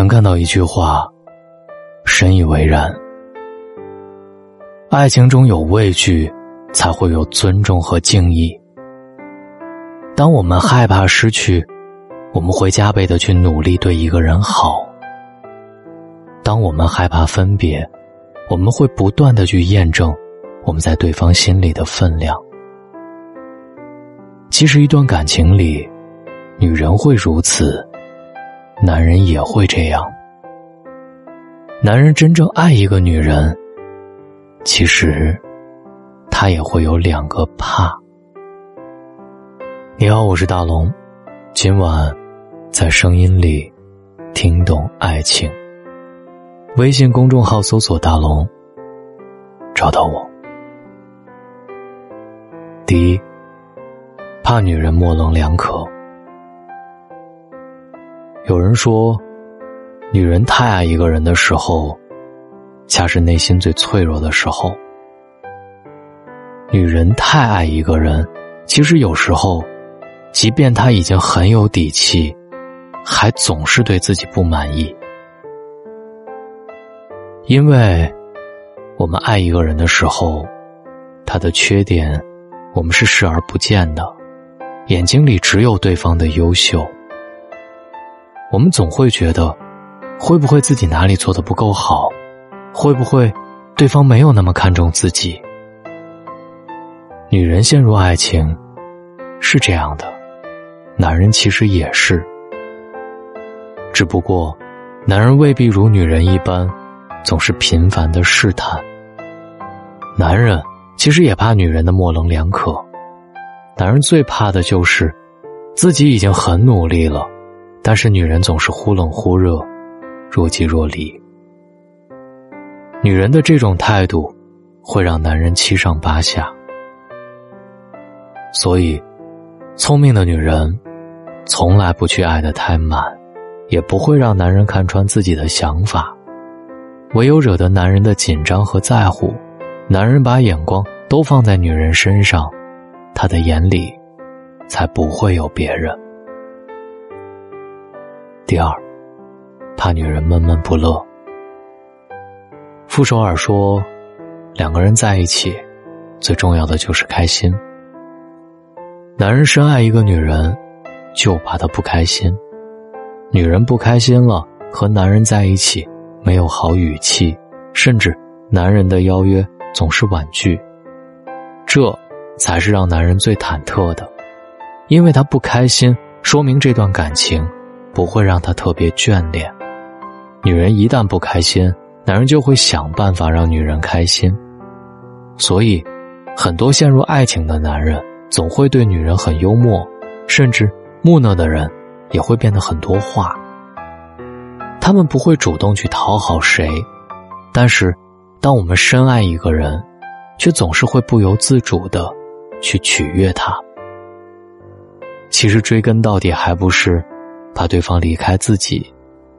曾看到一句话，深以为然：爱情中有畏惧，才会有尊重和敬意。当我们害怕失去，我们会加倍的去努力对一个人好；当我们害怕分别，我们会不断的去验证我们在对方心里的分量。其实，一段感情里，女人会如此，男人也会这样。男人真正爱一个女人，其实他也会有两个怕。你好，我是大龙，今晚在声音里听懂爱情。微信公众号搜索“大龙”，找到我。第一。怕女人模棱两可。有人说，女人太爱一个人的时候，恰是内心最脆弱的时候。女人太爱一个人，其实有时候，即便她已经很有底气，还总是对自己不满意。因为，我们爱一个人的时候，他的缺点，我们是视而不见的。眼睛里只有对方的优秀，我们总会觉得，会不会自己哪里做的不够好？会不会对方没有那么看重自己？女人陷入爱情是这样的，男人其实也是，只不过，男人未必如女人一般，总是频繁的试探。男人其实也怕女人的模棱两可。男人最怕的就是自己已经很努力了，但是女人总是忽冷忽热，若即若离。女人的这种态度会让男人七上八下，所以聪明的女人从来不去爱的太满，也不会让男人看穿自己的想法。唯有惹得男人的紧张和在乎，男人把眼光都放在女人身上。他的眼里，才不会有别人。第二，怕女人闷闷不乐。傅首尔说：“两个人在一起，最重要的就是开心。男人深爱一个女人，就怕她不开心；女人不开心了，和男人在一起没有好语气，甚至男人的邀约总是婉拒。这。”才是让男人最忐忑的，因为他不开心，说明这段感情不会让他特别眷恋。女人一旦不开心，男人就会想办法让女人开心。所以，很多陷入爱情的男人总会对女人很幽默，甚至木讷的人也会变得很多话。他们不会主动去讨好谁，但是，当我们深爱一个人，却总是会不由自主的。去取悦他，其实追根到底还不是怕对方离开自己，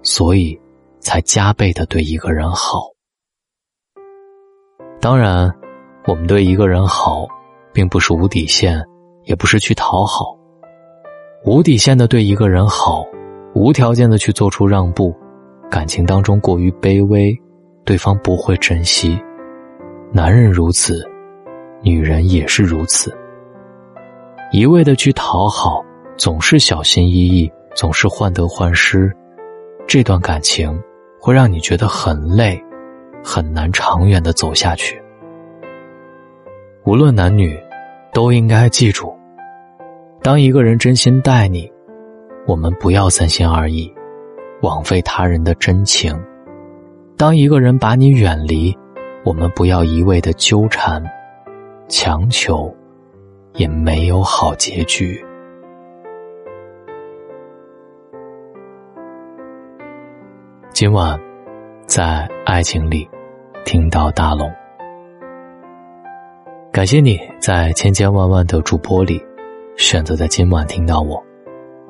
所以才加倍的对一个人好。当然，我们对一个人好，并不是无底线，也不是去讨好。无底线的对一个人好，无条件的去做出让步，感情当中过于卑微，对方不会珍惜。男人如此。女人也是如此，一味的去讨好，总是小心翼翼，总是患得患失，这段感情会让你觉得很累，很难长远的走下去。无论男女，都应该记住：当一个人真心待你，我们不要三心二意，枉费他人的真情；当一个人把你远离，我们不要一味的纠缠。强求，也没有好结局。今晚，在爱情里听到大龙，感谢你在千千万万的主播里选择在今晚听到我。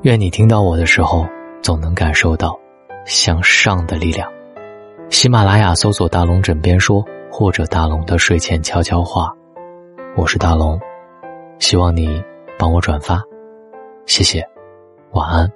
愿你听到我的时候，总能感受到向上的力量。喜马拉雅搜索“大龙枕边说”或者“大龙的睡前悄悄话”。我是大龙，希望你帮我转发，谢谢，晚安。